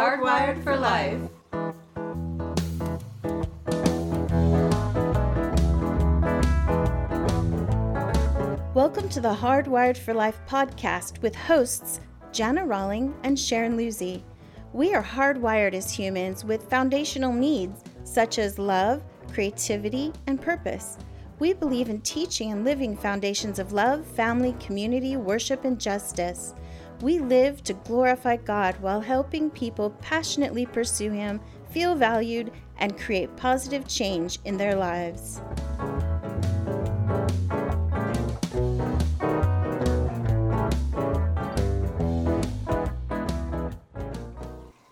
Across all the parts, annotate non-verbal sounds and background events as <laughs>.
Hardwired for life. Welcome to the Hardwired for Life podcast with hosts Jana Rawling and Sharon Lucy. We are hardwired as humans with foundational needs such as love, creativity, and purpose. We believe in teaching and living foundations of love, family, community, worship, and justice. We live to glorify God while helping people passionately pursue Him, feel valued, and create positive change in their lives.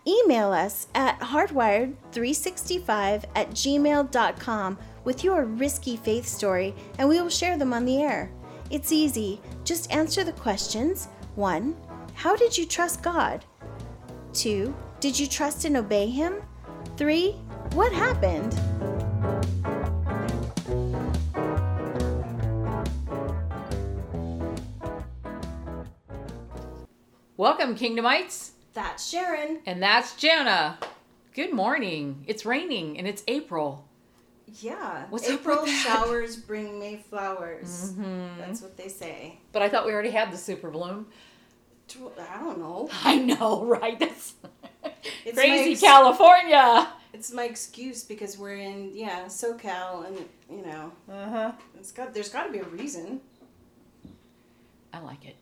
Email us at hardwired365 at gmail.com with your risky faith story and we will share them on the air. It's easy. Just answer the questions. 1. How did you trust God? 2. Did you trust and obey Him? 3. What happened? Welcome, Kingdomites. That's Sharon. And that's Jana. Good morning. It's raining and it's April. Yeah. What's April showers bring May flowers. Mhm. That's what they say. But I thought we already had the super bloom. Tw- I don't know. <laughs> I know, right? That's It's crazy ex- California. It's my excuse because we're in yeah SoCal and you know Uh-huh. it's got there's got to be a reason. I like it.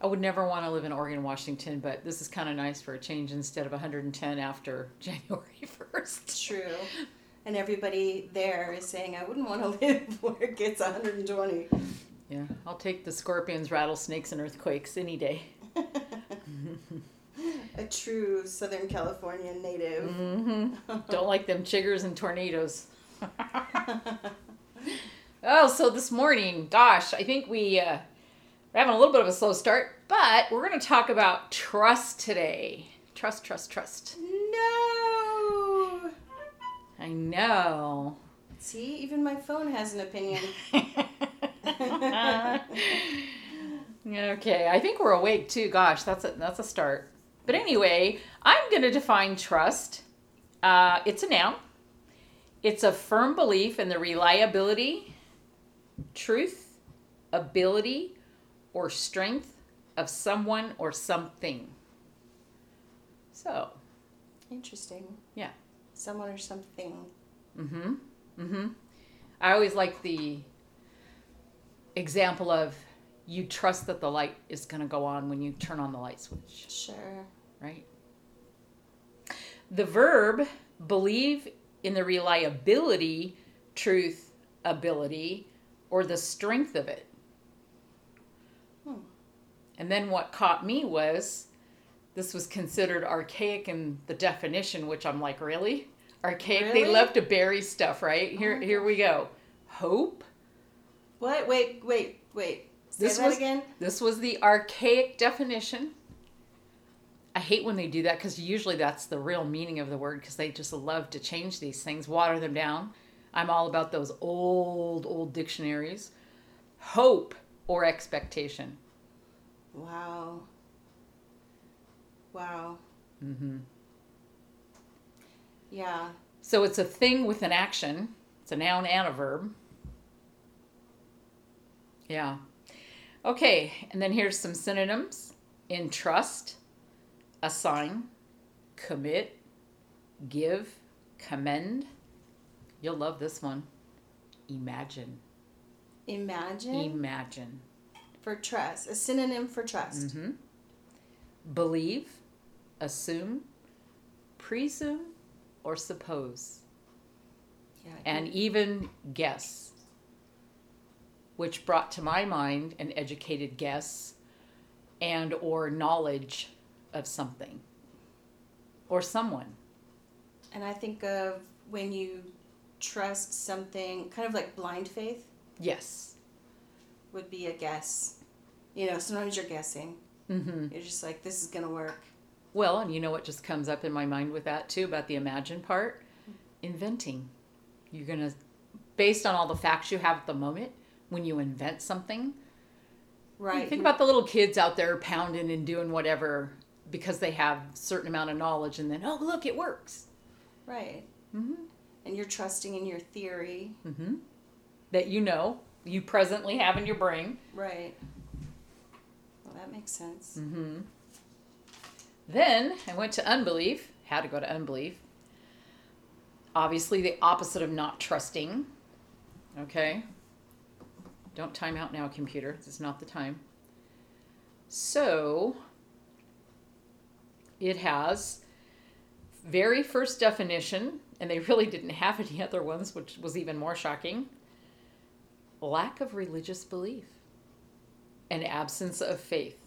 I would never want to live in Oregon, Washington, but this is kind of nice for a change instead of 110 after <laughs> January 1st. It's true. And everybody there is saying I wouldn't want to <laughs> live where it gets 120. Yeah, I'll take the scorpions, rattlesnakes, and earthquakes any day. <laughs> a true Southern California native. hmm Don't like them chiggers and tornadoes. <laughs> oh, so this morning, gosh, I think we uh, we're having a little bit of a slow start, but we're going to talk about trust today. Trust, trust, trust. No. I know. See, even my phone has an opinion. <laughs> okay, I think we're awake too. Gosh, that's a that's a start. But anyway, I'm going to define trust. Uh, it's a noun. It's a firm belief in the reliability, truth, ability, or strength of someone or something. So, Interesting. yeah. Someone or something. Mm-hmm. Mm-hmm. I always like the example of you trust that the light is going to go on when you turn on the light switch, Sure. right? The verb believe in the reliability, truth, ability, or the strength of it. Hmm. And then what caught me was this was considered archaic in the definition, which I'm like, really? Archaic? They Really? love to bury stuff, right? Here, Oh here we go. Hope. What? Wait, wait, wait. Say This was- again. This was the archaic definition. I hate when they do that because usually that's the real meaning of the word because they just love to change these things, water them down. I'm all about those old, old dictionaries. Hope or expectation. Wow. Wow. Mm-hmm. Yeah. So it's a thing with an action. It's a noun and a verb. Yeah. Okay, and then here's some synonyms entrust, assign, commit, give, commend. You'll love this one. Imagine. Imagine Imagine. for trust. A synonym for trust. hmm Believe, assume, presume, or suppose. Yeah. And even guess, which brought to my mind an educated guess and or knowledge of something or someone. and I think of when you trust something, kind of like blind faith Yes. would be a guess. You know, sometimes you're guessing. hmm You're just like, this is gonna work. Well, and you know what just comes up in my mind with that too about the imagine part? Inventing. You're going to, based on all the facts you have at the moment, when you invent something, Right. think about the little kids out there pounding and doing whatever. because they have a certain amount of knowledge and then oh look it works Right. mm-hmm. And you're trusting in your theory. Mm-hmm. that you know you presently have in your brain Right. Well, that makes sense. mm-hmm. then i went to unbelief had to go to unbelief obviously the opposite of not trusting okay don't time out now computer. This is not the time. So it has very first definition and they really didn't have any other ones which was even more shocking. Lack of religious belief and absence of faith.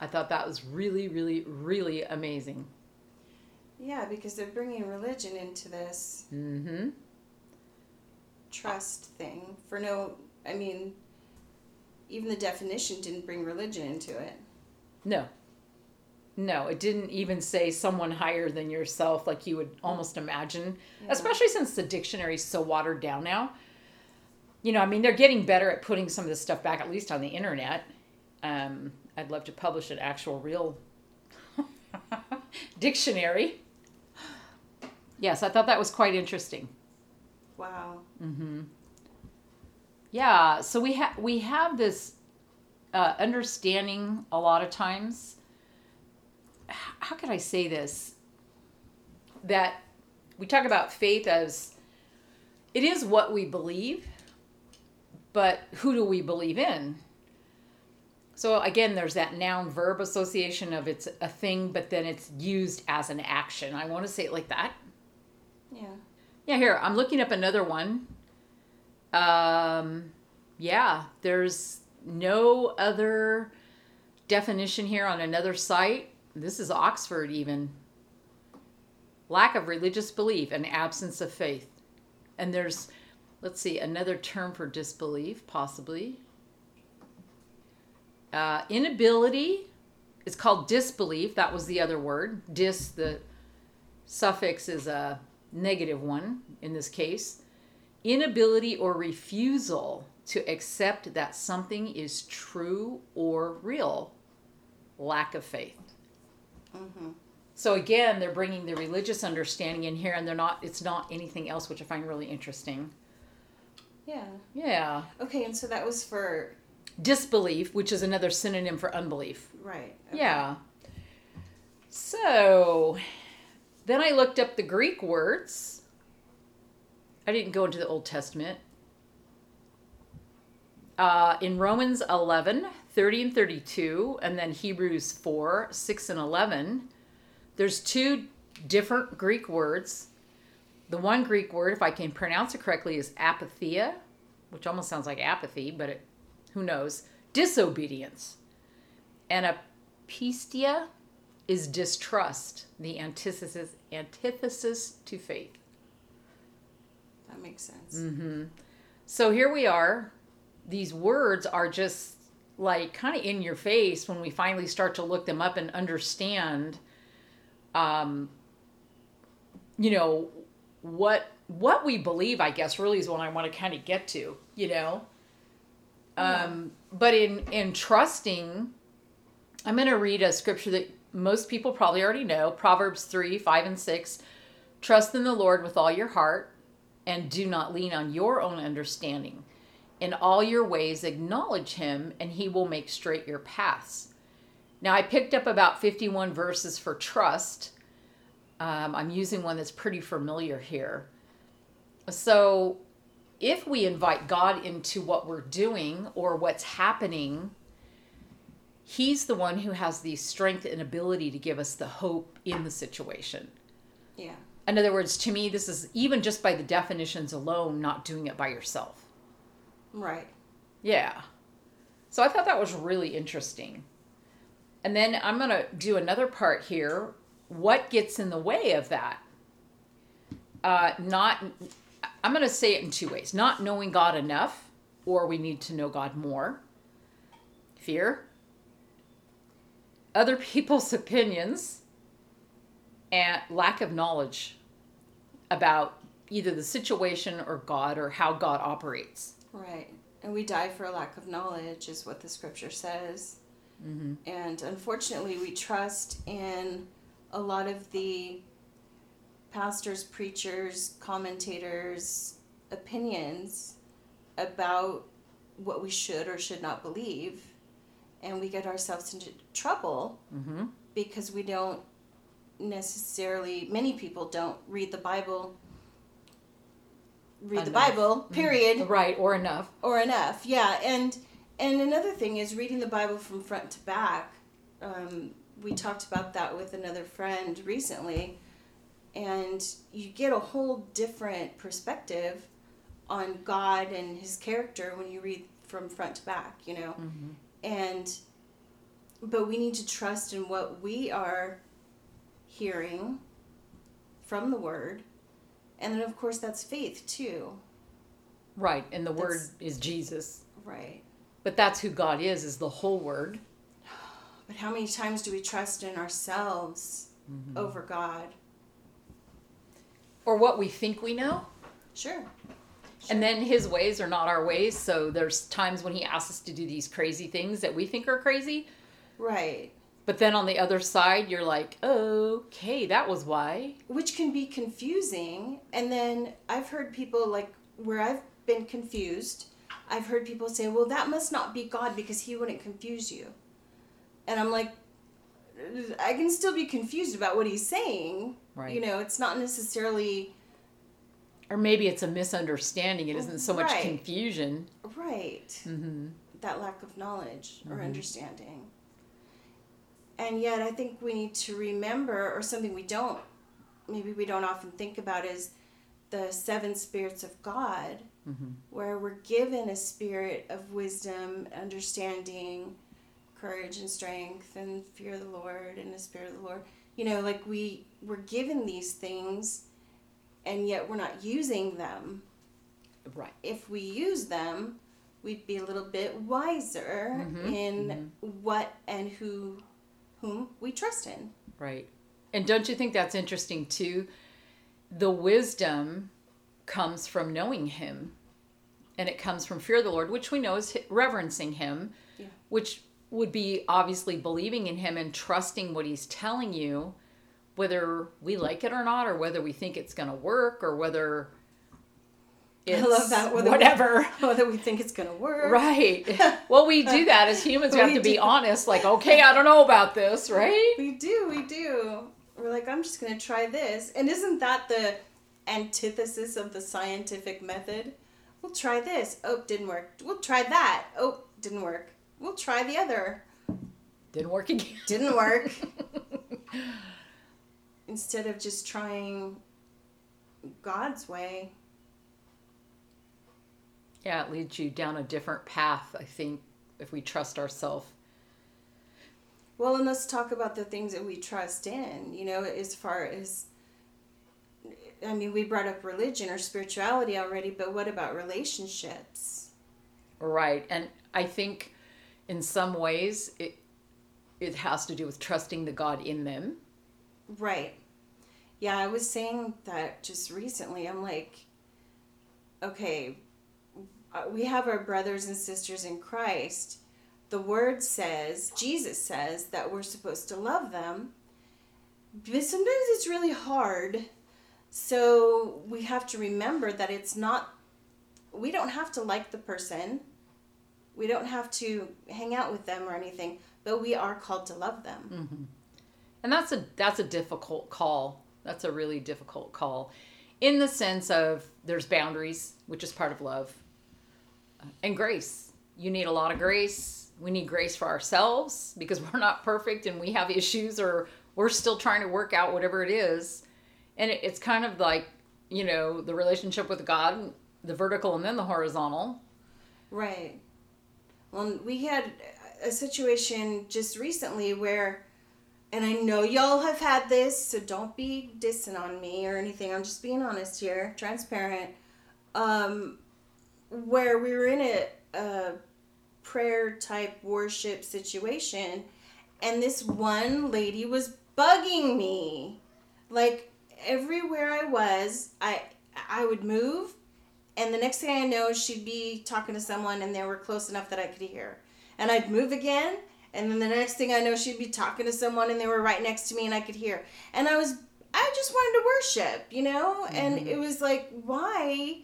I thought that was really really really amazing. Yeah, because they're bringing religion into this. Mm-hmm trust thing for no. I mean, even the definition didn't bring religion into it. no no it didn't even say someone higher than yourself like you would almost imagine Yeah. especially since the dictionary's so watered down now. You know, I mean, they're getting better at putting some of this stuff back, at least on the internet. Um, I'd love to publish an actual real <laughs> dictionary. Yes, I thought that was quite interesting. Wow. Mm-hmm. Yeah, so we have we have this uh, understanding a lot of times. How could I say this? That we talk about faith as it is what we believe, but who do we believe in? So again, there's that noun verb association of it's a thing, but then it's used as an action. I want to say it like that. Yeah. Yeah, here, I'm looking up another one. Um, yeah, there's no other definition here on another site. This is Oxford, even. Lack of religious belief and absence of faith. And there's, let's see, another term for disbelief, possibly. Uh, inability is called disbelief. That was the other word. Dis, the suffix is a negative one in this case. Inability or refusal to accept that something is true or real. Lack of faith. Mm-hmm. So again, they're bringing the religious understanding in here, and they're not. It's not anything else, which I find really interesting. Yeah. Yeah, Okay, and so that was for disbelief, which is another synonym for unbelief. right. okay. Yeah. So then I looked up the Greek words. I didn't go into the Old Testament. Uh, in Romans 11, 30 and 32, and then Hebrews 4, 6 and 11, there's two different Greek words. The one Greek word, if I can pronounce it correctly, is apatheia, which almost sounds like apathy, but it, who knows? Disobedience. And apistia is distrust, the antithesis antithesis to faith. That makes sense. Mm-hmm. So here we are. These words are just like kind of in your face when we finally start to look them up and understand, um, you know, what what we believe. I guess really is what I want to kind of get to. You know, um, but in in trusting, I'm going to read a scripture that most people probably already know Proverbs 3 5 and 6. Trust in the Lord with all your heart and do not lean on your own understanding. In all your ways, acknowledge him, and he will make straight your paths. Now, I picked up about 51 verses for trust. Um, I'm using one that's pretty familiar here. So, if we invite God into what we're doing or what's happening, He's the one who has the strength and ability to give us the hope in the situation. Yeah. In other words, to me, this is even just by the definitions alone, not doing it by yourself. Right. Yeah. So I thought that was really interesting. And then I'm going to do another part here. What gets in the way of that? Uh, not, I'm going to say it in two ways not knowing God enough, or we need to know God more. Fear. Other <laughs> people's opinions and lack of knowledge about either the situation or God or how God operates. Right. And we die for a lack of knowledge, is what the scripture says. Mm-hmm. And unfortunately, we trust in a lot of the pastors, preachers, commentators' opinions about what we should or should not believe. And we get ourselves into trouble mm-hmm. because we don't necessarily, many people don't read the Bible read enough. the Bible, mm-hmm. period. Right, or enough. Or enough, yeah. And and another thing is reading the Bible from front to back. Um, we talked about that with another friend recently, and you get a whole different perspective on God and His character when you read from front to back. You know, mm-hmm. And but we need to trust in what we are hearing from the Word and then, of course, that's faith too. Right. And the that's, word is Jesus. Right. But that's who God is, is the whole word. <sighs> But how many times do we trust in ourselves mm-hmm. over God? Or what we think we know? Sure. And then his ways are not our ways. So there's times when he asks us to do these crazy things that we think are crazy. Right. But then on the other side, you're like, okay, that was why. Which can be confusing. And then I've heard people like where I've been confused, I've heard people say, well, that must not be God because he wouldn't confuse you. And I'm like, I can still be confused about what he's saying. Right. You know, it's not necessarily. Or maybe it's a misunderstanding. It isn't so much right. confusion. Right. Mm-hmm. That lack of knowledge or mm-hmm. understanding and yet I think we need to remember, or something we don't, maybe we don't often think about, is the seven spirits of God, mm-hmm. where we're given a spirit of wisdom, understanding, courage, and strength, and fear of the Lord, and the spirit of the Lord. You know, like we we're given these things, and yet we're not using them. Right. If we use them, we'd be a little bit wiser mm-hmm. in mm-hmm. what and who whom we trust in. Right. And don't you think that's interesting too? The wisdom comes from knowing him and it comes from fear of the Lord, which we know is reverencing him, yeah. which would be obviously believing in him and trusting what he's telling you, whether we like it or not, or whether we think it's going to work, or whether I love that. Whether whatever. We, <laughs> whether we think it's going to work. Right. Well, we do that as humans. We <laughs> have we to be honest. Like, okay, I don't know about this, right? We do. We do. We're like, I'm just going to try this. And isn't that the antithesis of the scientific method? We'll try this. Oh, didn't work. We'll try that. Oh, didn't work. We'll try the other. Didn't work again. Didn't work. <laughs> Instead of just trying God's way yeah, it leads you down a different path, I think, if we trust ourselves. Well, and let's talk about the things that we trust in, you know, as far as, I mean, we brought up religion or spirituality already, but what about relationships? Right. And I think in some ways it, it has to do with trusting the God in them. Right. Yeah, I was saying that just recently. I'm like, okay, uh, we have our brothers and sisters in Christ. The word says, Jesus says, that we're supposed to love them. But sometimes it's really hard. So we have to remember that it's not, we don't have to like the person. We don't have to hang out with them or anything, but we are called to love them. Mm-hmm. And that's a that's a difficult call. That's a really difficult call in the sense of there's boundaries, which is part of love uh, and grace. You need a lot of grace. We need grace for ourselves because we're not perfect and we have issues or we're still trying to work out whatever it is. And it, it's kind of like, you know, the relationship with God, the vertical and then the horizontal. Right. Well, we had a situation just recently where, and I know y'all have had this, so don't be dissing on me or anything. I'm just being honest here, transparent. Um, where we were in a, a prayer type worship situation and this one lady was bugging me like everywhere i was i i would move and the next thing i know she'd be talking to someone and they were close enough that i could hear and i'd move again And then the next thing I know, she'd be talking to someone and they were right next to me and I could hear. And I was, I just wanted to worship, you know? Mm-hmm. And it was like, why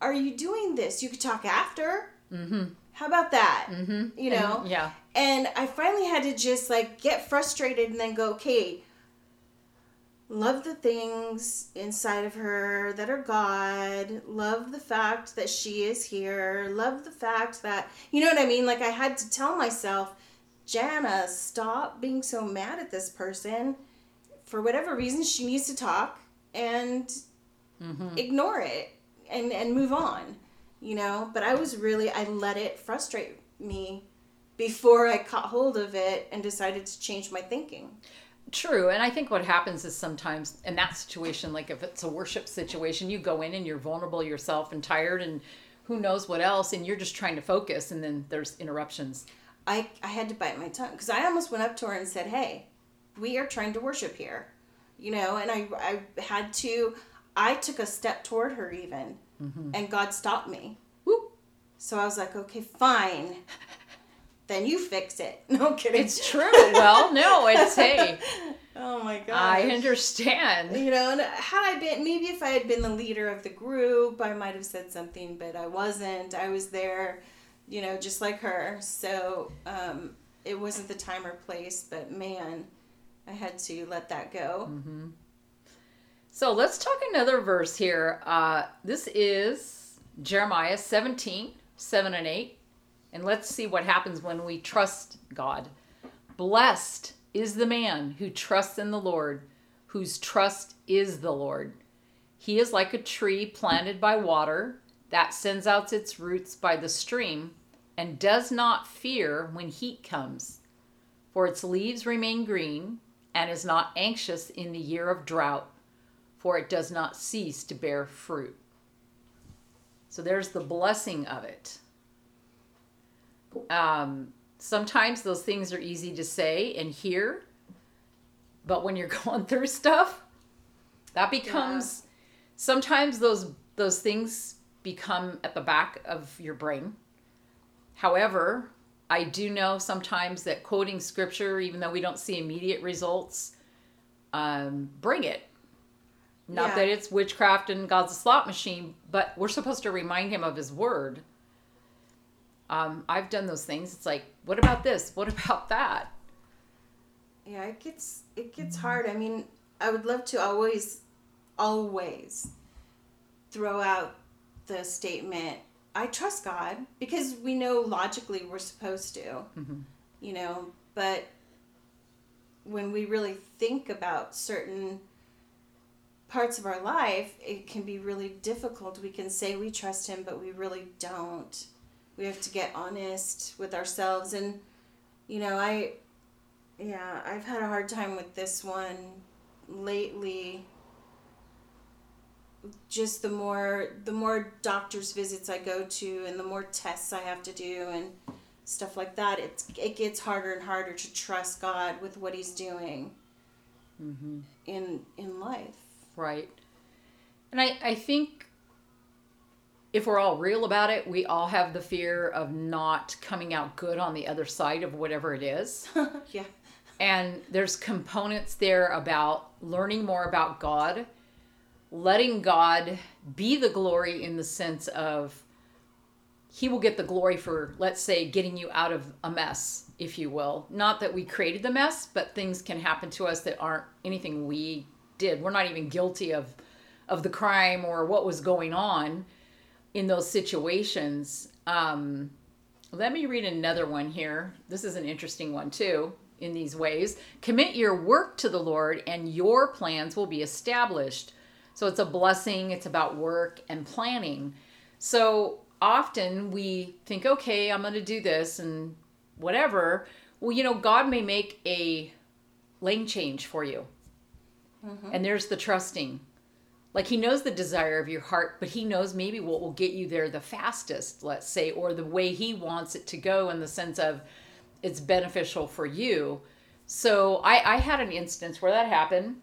are you doing this? You could talk after. Mm-hmm. How about that? Mm-hmm. You know? And, yeah. And I finally had to just like get frustrated and then go, okay, love the things inside of her that are God, love the fact that she is here, love the fact that, you know what I mean? Like I had to tell myself, Jana, stop being so mad at this person. For whatever reason, she needs to talk and mm-hmm. ignore it and, and move on, you know? But I was really, I let it frustrate me before I caught hold of it and decided to change my thinking. True. And I think what happens is sometimes in that situation, like if it's a worship situation, you go in and you're vulnerable yourself and tired and who knows what else, and you're just trying to focus, and then there's interruptions. I, I had to bite my tongue because I almost went up to her and said, Hey, we are trying to worship here. You know, and I, I had to, I took a step toward her even, mm-hmm. and God stopped me. Whoop. So I was like, Okay, fine then you fix it. <laughs> No kidding. It's true. Well, no, it's hey. <laughs> oh my god. I understand. You know, and had I been maybe if I had been the leader of the group, I might have said something, but I wasn't. I was there, you know, just like her. So um, it wasn't the time or place, but man, I had to let that go. Mm-hmm. So let's talk another verse here. Uh, this is Jeremiah 17, 7 and 8. And let's see what happens when we trust God. Blessed is the man who trusts in the Lord, whose trust is the Lord. He is like a tree planted by water that sends out its roots by the stream and does not fear when heat comes, for its leaves remain green and is not anxious in the year of drought, for it does not cease to bear fruit. So there's the blessing of it. Um, sometimes those things are easy to say and hear, but when you're <laughs> going through stuff, that becomes yeah. sometimes those those things become at the back of your brain. However, I do know sometimes that quoting scripture, even though we don't see immediate results, um, bring it. Not yeah. that it's witchcraft and God's a slot machine, but we're supposed to remind him of his word um, I've done those things. It's like, what about this? What <laughs> about that? Yeah, it gets it gets hard. I mean, I would love to always, always throw out the statement, "I trust God," because we know logically we're supposed to, mm-hmm. you know. But when we really think about certain parts of our life, it can be really difficult. We can say we trust Him, but we really don't we have to get honest with ourselves and you know i yeah i've had a hard time with this one lately just the more the more doctor's visits i go to and the more tests i have to do and stuff like that it's it gets harder and harder to trust god with what he's doing mm-hmm. in in life right and i i think if we're all real about it, we all have the fear of not coming out good on the other side of whatever it is. <laughs> yeah. And there's components there about learning more about God, letting God be the glory in the sense of He will get the glory for, let's say, getting you out of a mess, if you will. Not that we created the mess, but things can happen to us that aren't anything we did. We're not even guilty of of the crime or what was going on in those situations. Um, let me read another one here. This is an interesting one too in these ways. Commit your work to the Lord and your plans will be established. So it's a blessing, it's about work and planning. So often we think, okay, I'm going to do this and whatever. Well, you know, God may make a lane change for you. Mm-hmm. And there's the trusting like he knows the desire of your heart but he knows maybe what will get you there the fastest let's say or the way he wants it to go in the sense of it's beneficial for you so i i had an instance where that happened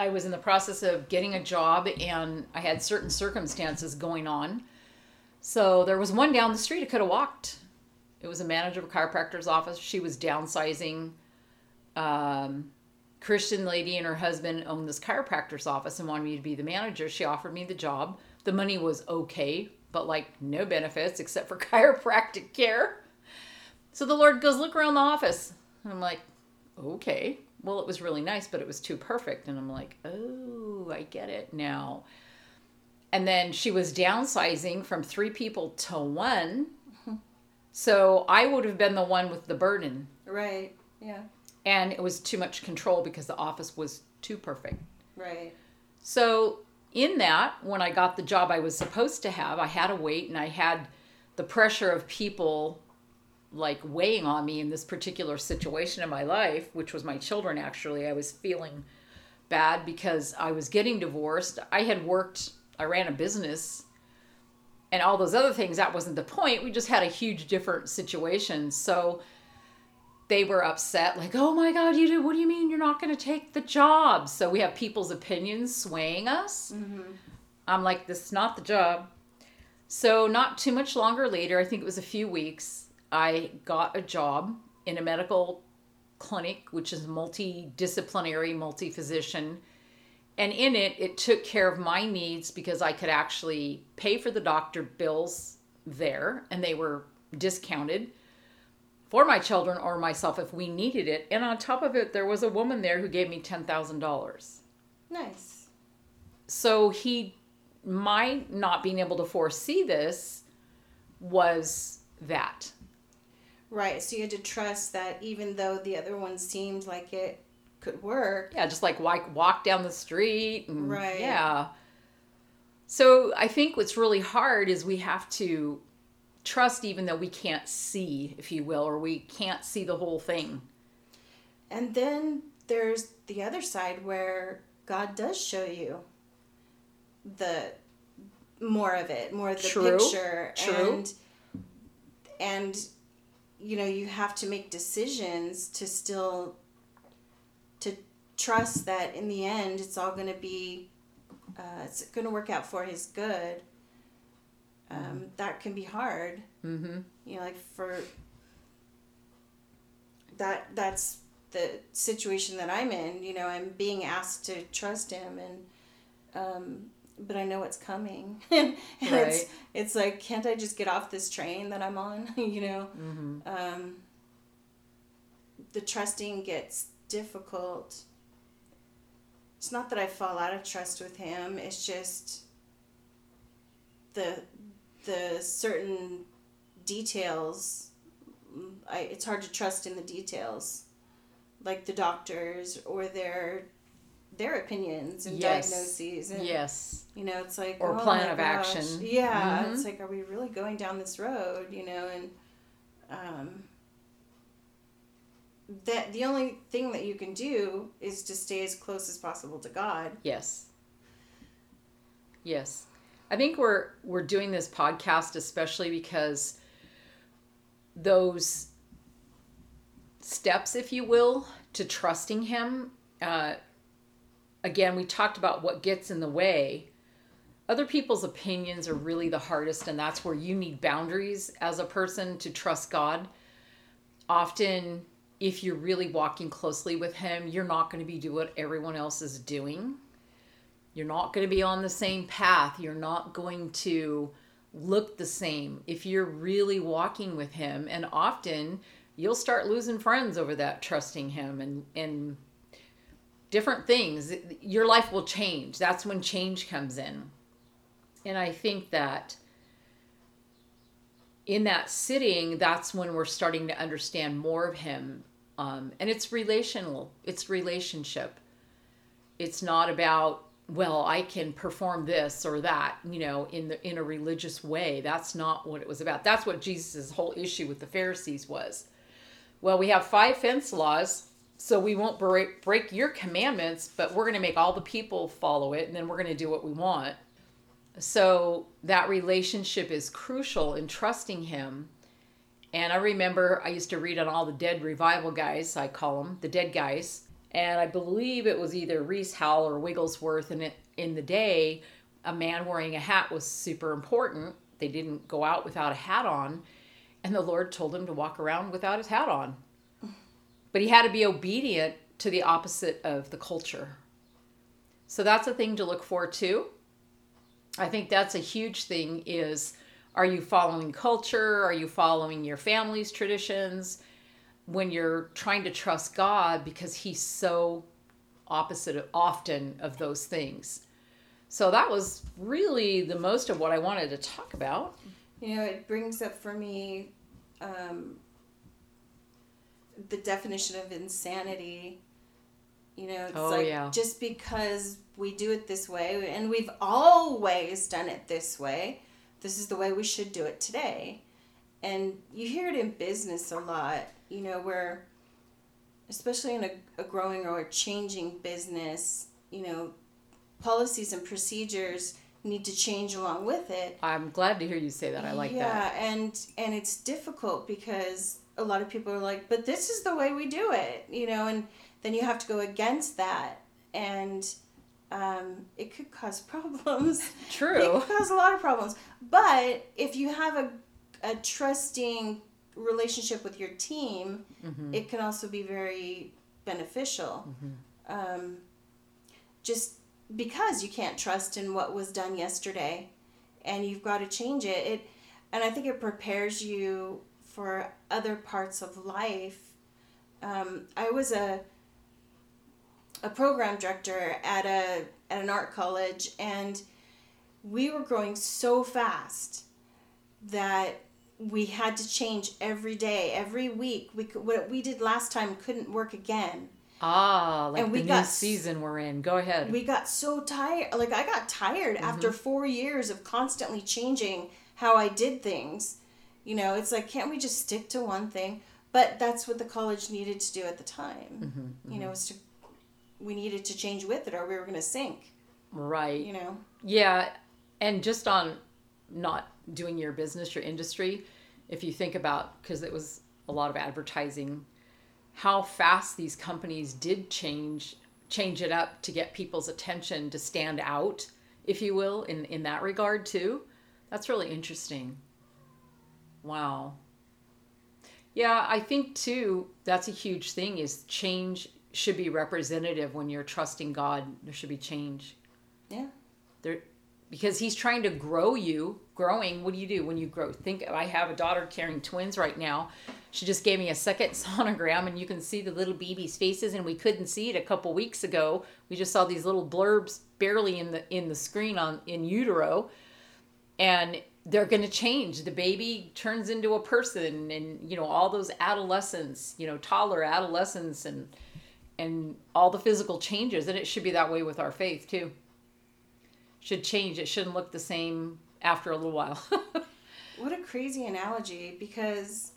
i was in the process of getting a job and i had certain circumstances going on so there was one down the street i could have walked It was a manager of a chiropractor's office. She was downsizing. Um, Christian lady and her husband owned this chiropractor's office and wanted me to be the manager. She offered me the job. The money was okay, but like no benefits except for <laughs> chiropractic care. So the Lord goes, Look around the office. And I'm like, Okay. Well, it was really nice, but it was too perfect. And I'm like, Oh, I get it now. And then she was downsizing from three people to one. So I would have been the one with the burden. Right. Yeah. And it was too much control because the office was too perfect. Right. So, in that, when I got the job I was supposed to have, I had to wait and I had the pressure of people like weighing on me in this particular situation in my life, which was my children actually. I was feeling bad because I was getting divorced. I had worked, I ran a business and all those other things. That wasn't the point. We just had a huge different situation. So, they were upset like oh my god you did what do you mean you're not going to take the job so we have people's opinions swaying us Mm-hmm. i'm like this is not the job so not too much longer later i think it was a few weeks i got a job in a medical clinic which is multidisciplinary multi-physician and in it it took care of my needs because i could actually pay for the doctor bills there and they were discounted for my children or myself if we needed it. And on top of it, there was a woman there who gave me $10,000. Nice. So he, my not being able to foresee this was that. Right. So you had to trust that even though the other one seemed like it could work. Yeah, just like walk, walk down the street. And, Right. Yeah. So I think what's really hard is we have to trust even though we can't see, if you will, or we can't see the whole thing. And then there's the other side where God does show you the more of it, more of the True. picture. True. And and you know, you have to make decisions to still to trust that in the end it's all gonna be uh, it's gonna work out for his good. Um, that can be hard Mm-hmm. you know like for that that's the situation that i'm in you know i'm being asked to trust him and um but i know what's coming. <laughs> And it's Right. it's like can't i just get off this train that i'm on? <laughs> You know? Mm-hmm. um the trusting gets difficult. It's not that i fall out of trust with him. It's just the the certain details I, it's hard to trust in the details like the doctors or their their opinions and Yes. diagnoses and Yes. you know it's like Or oh plan of gosh. action. yeah Mhm. it's like are we really going down this road you know and um that the only thing that you can do is to stay as close as possible to god Yes. Yes. I think we're we're doing this podcast especially because those steps, if you will, to trusting him. Uh, again, we talked about what gets in the way. Other people's opinions are really the hardest, and that's where you need boundaries as a person to trust God. Often, if you're really walking closely with Him, you're not going to be doing what everyone else is doing. You're not going to be on the same path. You're not going to look the same if you're really walking with Him. And often, you'll start losing friends over that trusting Him and and different things. Your life will change. That's when change comes in. And I think that in that sitting, that's when we're starting to understand more of him. Um, and it's relational, it's relationship. It's not about, well, I can perform this or that, you know, in the in a religious way. That's not what it was about. That's what Jesus' whole issue with the Pharisees was. Well, we have five fence laws, so we won't break, break your commandments, but we're going to make all the people follow it, and then we're going to do what we want. So that relationship is crucial in trusting him. And I remember I used to read on all the dead revival guys, I call them the dead guys. And I believe it was either Rees Howell or Wigglesworth. And in the day, a man wearing a hat was super important. They didn't go out without a hat on. and the Lord told him to walk around without his hat on. But he had to be obedient to the opposite of the culture. So that's a thing to look for too. I think that's a huge thing is are you following culture? Are you following your family's traditions? When you're trying to trust God because he's so opposite of, often of those things. So that was really the most of what I wanted to talk about. You know, it brings up for me um, the definition of insanity. You know, it's Oh, like yeah. just because we do it this way, and we've always done it this way, this is the way we should do it today. And you hear it in business a lot, you know, where, especially in a, a growing or a changing business, you know, policies and procedures need to change along with it I'm glad to hear you say that. I like yeah, that. and and it's difficult because a lot of people are like, but this is the way we do it, you know, and then you have to go against that, and um, it could cause <laughs> problems. True. It could cause a lot of problems. But if you have a a trusting relationship with your team, Mm-hmm. it can also be very beneficial. Um, just because you can't trust in what was done yesterday, and you've got to change it. It, and I think it prepares you for other parts of life. Um, I was a a program director at a at an art college, and we were growing so fast that we had to change every day, every week. We could, what we did last time couldn't work again. Ah, like And the we new got s- season we're in. Go ahead. We got so tired. Like I got tired Mm-hmm. after four years of constantly changing how I did things. You know, it's like can't we just stick to one thing? But that's what the college needed to do at the time. Mm-hmm, You know, was to we needed to change with it, or we were going to sink. right. You know. Yeah, and just on not doing your business, your industry, if you think about because it was a lot of advertising, how fast these companies did change change it up to get people's attention to stand out, if you will, in in that regard too. That's really interesting. Wow. Yeah, I think too that's a huge thing is change should be representative when you're trusting God. There should be change Yeah. there because he's trying to grow you growing what do you do when you grow think i have a daughter carrying twins right now she just gave me a second <laughs> sonogram and you can see the little babies faces and we couldn't see it a couple weeks ago we just saw these little blurbs barely in the in the screen on in utero and they're going to change the baby turns into a person and you know all those adolescents you know taller adolescence and and all the physical changes and it should be that way with our faith too should change. It shouldn't look the same after a little while. <laughs> What a crazy analogy because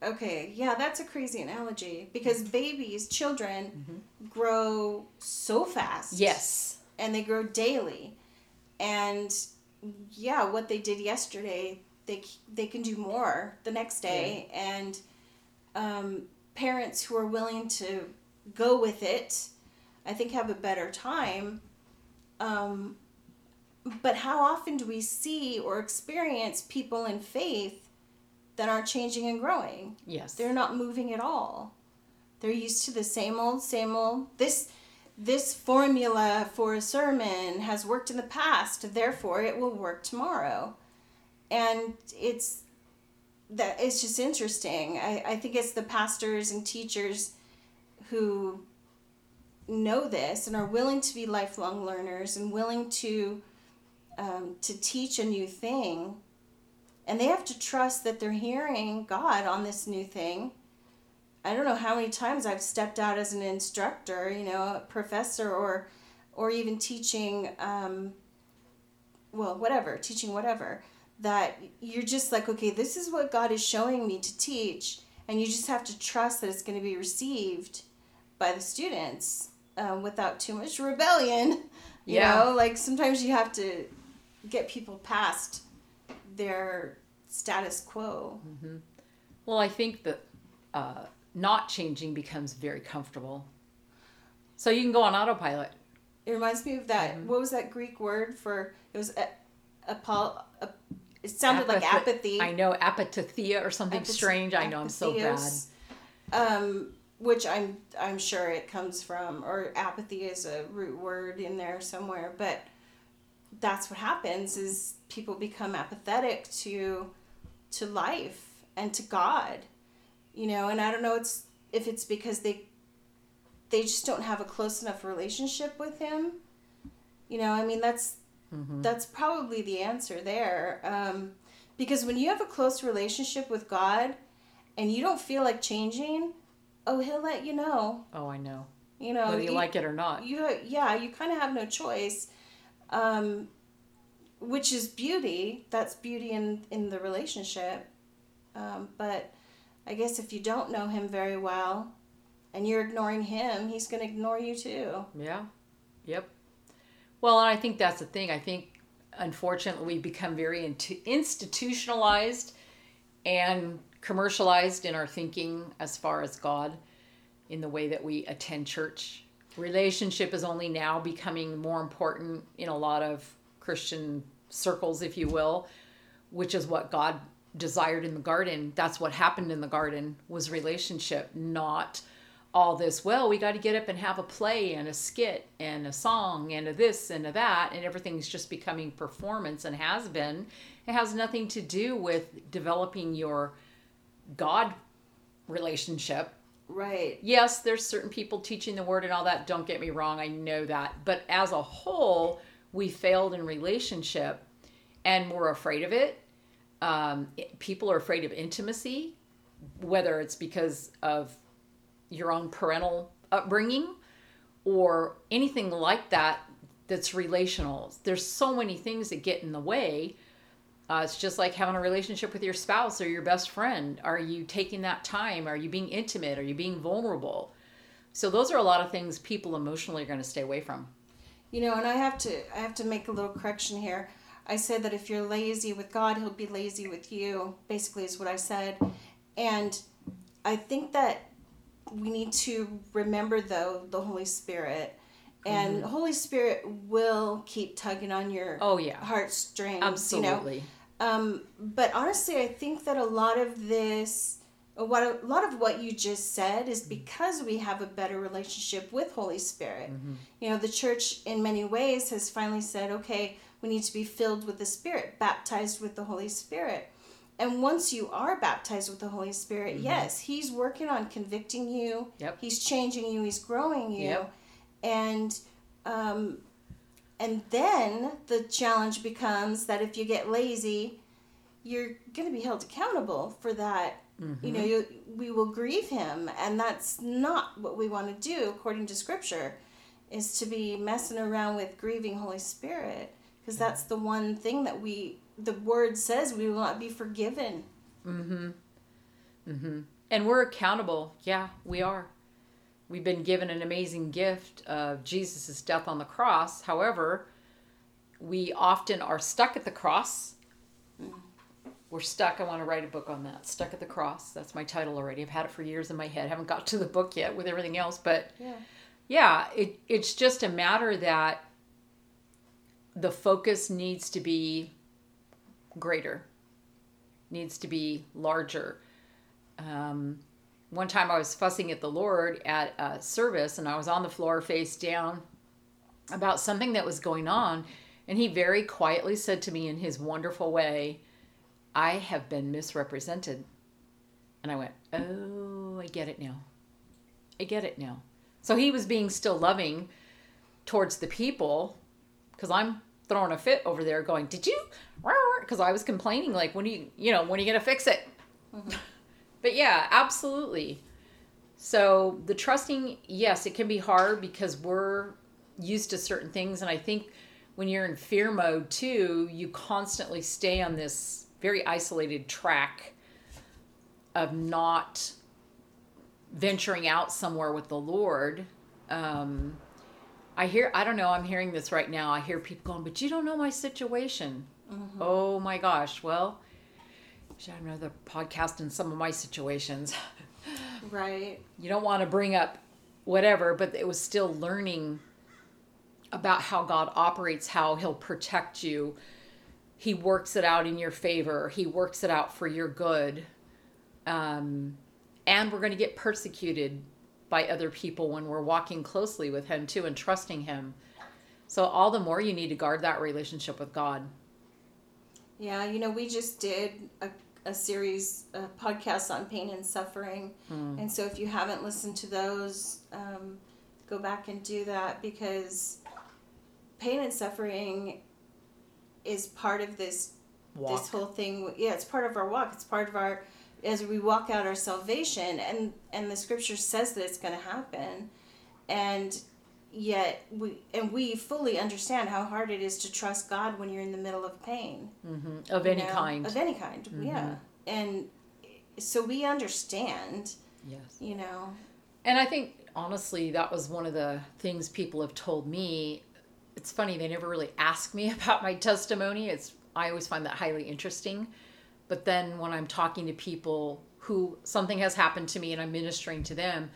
okay, yeah, that's a crazy analogy because mm-hmm. babies, children mm-hmm. grow so fast. yes. And they grow daily. And yeah, what they did yesterday, they they can do more the next day and um, parents who are willing to go with it, I think have a better time. Um, but how often do we see or experience people in faith that aren't changing and growing? Yes. They're not moving at all. They're used to the same old, same old. This this formula for a sermon has worked in the past, therefore it will work tomorrow. And it's that it's just interesting. I, I think it's the pastors and teachers who know this and are willing to be lifelong learners and willing to um, to teach a new thing and they have to trust that they're hearing god on this new thing i don't know how many times i've stepped out as an instructor you know a professor or or even teaching um, well whatever teaching whatever that you're just like okay this is what god is showing me to teach and you just have to trust that it's going to be received by the students um, without too much rebellion you Yeah. know? Like sometimes you have to get people past their status quo. Well, I think that uh, not changing becomes very comfortable. So you can go on autopilot. it reminds me of that Mm-hmm. what was that greek word for it was a, apol, a, it sounded like apathy. I know apathia or something Apath- strange. I know I'm so bad. Um, which I'm I'm sure it comes from, or apathy is a root word in there somewhere. But that's what happens: is people become apathetic to to life and to God, you know. And I don't know it's if it's because they they just don't have a close enough relationship with Him. You know, I mean that's Mm-hmm. that's probably the answer there. Um, because when you have a close relationship with God and you don't feel like changing, oh, He'll let you know. Oh, I know. You know, Whether you like it or not. you yeah, you kind of have no choice, um, which is beauty. That's beauty in in the relationship. Um, but I guess if you don't know Him very well, and you're ignoring Him, He's going to ignore you too. Yeah. Yep. Well, and I think that's the thing. I think, unfortunately, we've become very institutionalized and commercialized in our thinking as far as God, in the way that we attend church. Relationship is only now becoming more important in a lot of Christian circles, if you will, which is what God desired in the garden. That's what happened in the garden was relationship, not all this well we got to get up and have a play and a skit and a song and a this and a that and everything's just becoming performance and has been it has nothing to do with developing your god relationship Right. yes there's certain people teaching the word and all that don't get me wrong i know that but as a whole we failed in relationship and we're afraid of it um, people are afraid of intimacy whether it's because of your own parental upbringing or anything like that that's relational. There's so many things that get in the way. Uh, it's just like having a relationship with your spouse or your best friend. Are you taking that time? Are you being intimate? Are you being vulnerable? So those are a lot of things people emotionally are going to stay away from. You know, and I have to I have to make a little correction here. I said that if you're lazy with God, he'll be lazy with you. Basically is what I said. And I think that we need to remember though the Holy Spirit. And Holy Spirit will keep tugging on your Mm-hmm. Oh yeah, heartstrings, you know. absolutely. Um, but honestly, I think that a lot of this, what a lot of what you just said, is because we have a better relationship with Holy Spirit. You know, the church in many ways has finally said, okay, we need to be filled with the Spirit, baptized with the Holy Spirit. And once you are baptized with the Holy Spirit, yes, He's working on convicting you. Yep. He's changing you. He's growing you. Yep. And um, and then the challenge becomes that if you get lazy, you're going to be held accountable for that. You know, you, we will grieve him, and that's not what we want to do according to Scripture. Is to be messing around with grieving Holy Spirit, because that's the one thing that we the Word says we will not be forgiven. Mm-hmm. Mm-hmm. And we're accountable. Yeah, we are. We've been given an amazing gift of Jesus' death on the cross. However, we often are stuck at the cross. We're stuck. I want to write a book on that. Stuck at the cross. That's my title already. I've had it for years in my head. haven't got to the book yet with everything else, but Yeah. yeah, it, it's just a matter that the focus needs to be greater, needs to be larger. Um, one time I was fussing at the Lord at a service and I was on the floor face down about something that was going on. And he very quietly said to me in his wonderful way, I have been misrepresented. And I went, Oh, I get it now. I get it now. So he was being still loving towards the people because I'm throwing a fit over there going, Did you? Because I was complaining, like, when are you, you know, when are you going to fix it? But yeah, absolutely. So the trusting, yes, it can be hard because we're used to certain things. And I think when you're in fear mode too, you constantly stay on this very isolated track of not venturing out somewhere with the Lord. Um, I hear, I don't know, I'm hearing this right now. I hear people going, but you don't know my situation. Oh my gosh. Well, should I have another podcast in some of my situations. <laughs> Right. you don't want to bring up whatever, but it was still learning about how God operates, how He'll protect you. he works it out in your favor. He works it out for your good. Um, and we're going to get persecuted by other people when we're walking closely with him too and trusting him. So all the more you need to guard that relationship with God. Yeah, you know, we just did a, a series, a podcast on pain and suffering. Hmm. And so if you haven't listened to those, um, go back and do that because pain and suffering is part of this Walk. this whole thing. Yeah, it's part of our walk. It's part of our as we walk out our salvation and and the scripture says that it's going to happen. And yet we and we fully understand how hard it is to trust God when you're in the middle of pain Mhm. Of any know, kind. of any kind yeah and so we understand yes. you know And I think honestly, that was one of the things people have told me. It's funny they never really ask me <laughs> about my testimony. It's I always find that highly interesting. But then when I'm talking to people who something has happened to me and I'm ministering to them,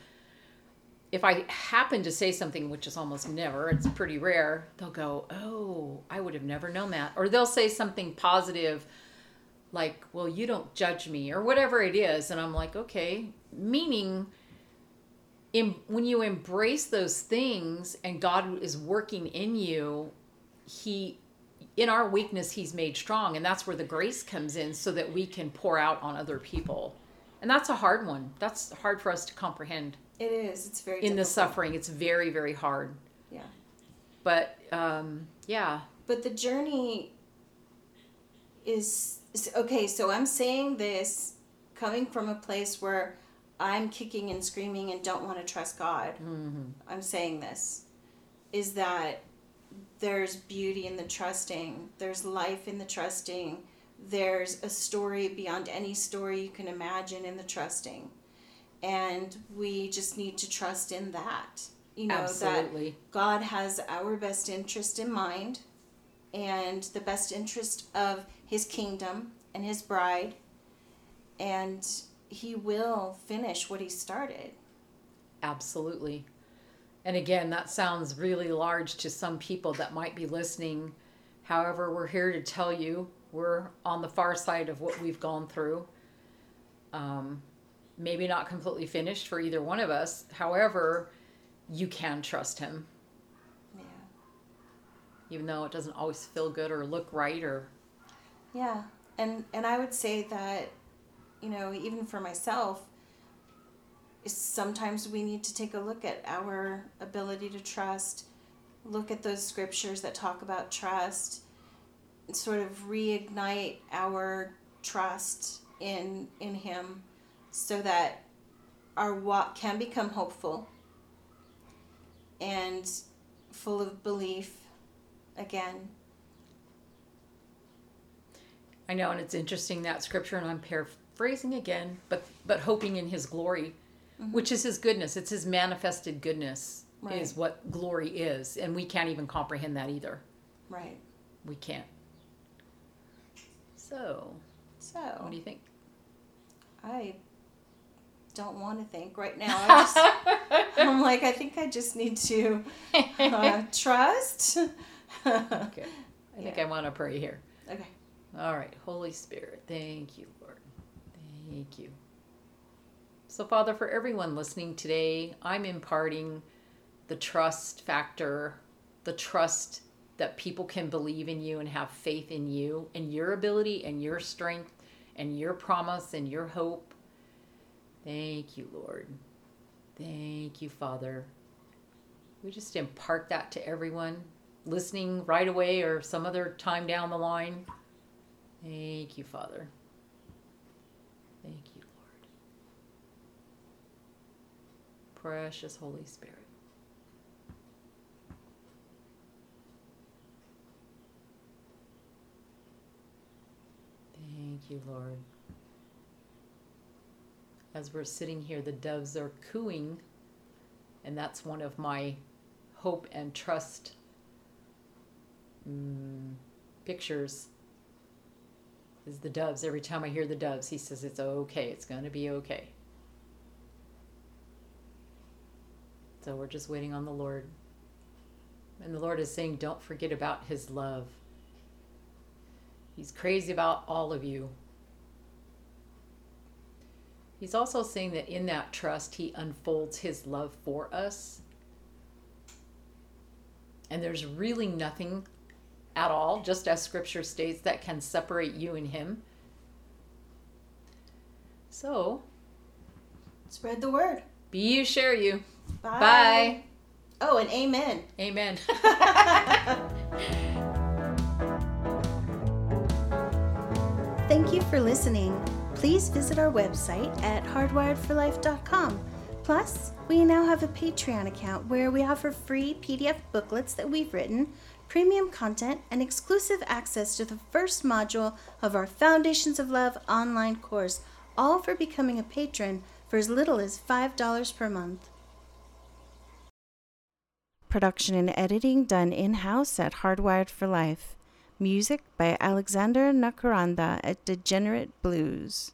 if I happen to say something, which is almost never, it's pretty rare, they'll go, "Oh, I would have never known that," or they'll say something positive, like, "Well, you don't judge me," or whatever it is, and I'm like, "Okay," meaning em- when you embrace those things and God is working in you, He, in our weakness, He's made strong. And that's where the grace comes in so that we can pour out on other people. And that's a hard one. That's hard for us to comprehend. it is it's very In the suffering, it's very, very hard. yeah But um, yeah, but the journey is, is okay so i'm saying this coming from a place where i'm kicking and screaming and don't want to trust god i'm saying this is that there's beauty in the trusting there's life in the trusting there's a story beyond any story you can imagine in the trusting and we just need to trust in that you know that. God has our best interest in mind and the best interest of his kingdom and his bride and he will finish what he started. Absolutely. And again, that sounds really large to some people that might be listening. However, we're here to tell you we're on the far side of what we've gone through. Um, maybe not completely finished for either one of us. However, you can trust him, Yeah. even though it doesn't always feel good or look right or Yeah. And and I would say that you know, even for myself sometimes we need to take a look at our ability to trust, look at those scriptures that talk about trust, and sort of reignite our trust in in him so that our walk can become hopeful and full of belief again. I know, and it's interesting that scripture, and I'm paraphrasing again, but but hoping in His glory, which is His goodness. It's His manifested goodness Right. is what glory is, and we can't even comprehend that either. Right. We can't. So, So what do you think? I don't want to think right now. I just, <laughs> I'm like, I think I just need to uh, <laughs> trust. okay. Okay, I think Yeah. I want to pray here. Okay. All right, Holy Spirit, thank you, Lord. Thank you. So, Father, for everyone listening today, I'm imparting the trust factor, the trust that people can believe in you and have faith in you and your ability and your strength and your promise and your hope. Thank you, Lord. Thank you, Father. We just impart that to everyone listening right away or some other time down the line. Thank you, Father. Thank you, Lord. Precious Holy Spirit. Thank you, Lord. As we're sitting here, the doves are cooing, and that's one of my hope and trust mm, pictures is the doves. Every time I hear the doves, he says it's okay. It's going to be okay. So we're just waiting on the Lord. And the Lord is saying, don't forget about his love. He's crazy about all of you. He's also saying that in that trust, He unfolds His love for us. And there's really nothing at all, just as Scripture states, that can separate you and Him. So, Spread the word. be you, share you. Bye. Bye. Oh, and amen. Amen. <laughs> Thank you for listening. Please visit our website at hardwiredforlife.com. Plus, we now have a Patreon account where we offer free PDF booklets that we've written, premium content, and exclusive access to the first module of our Foundations of Love online course, all for becoming a patron for as little as $5 per month. Production and editing done in house at Hardwired for Life. Music by Alexander Nakarada at Degenerate Blues.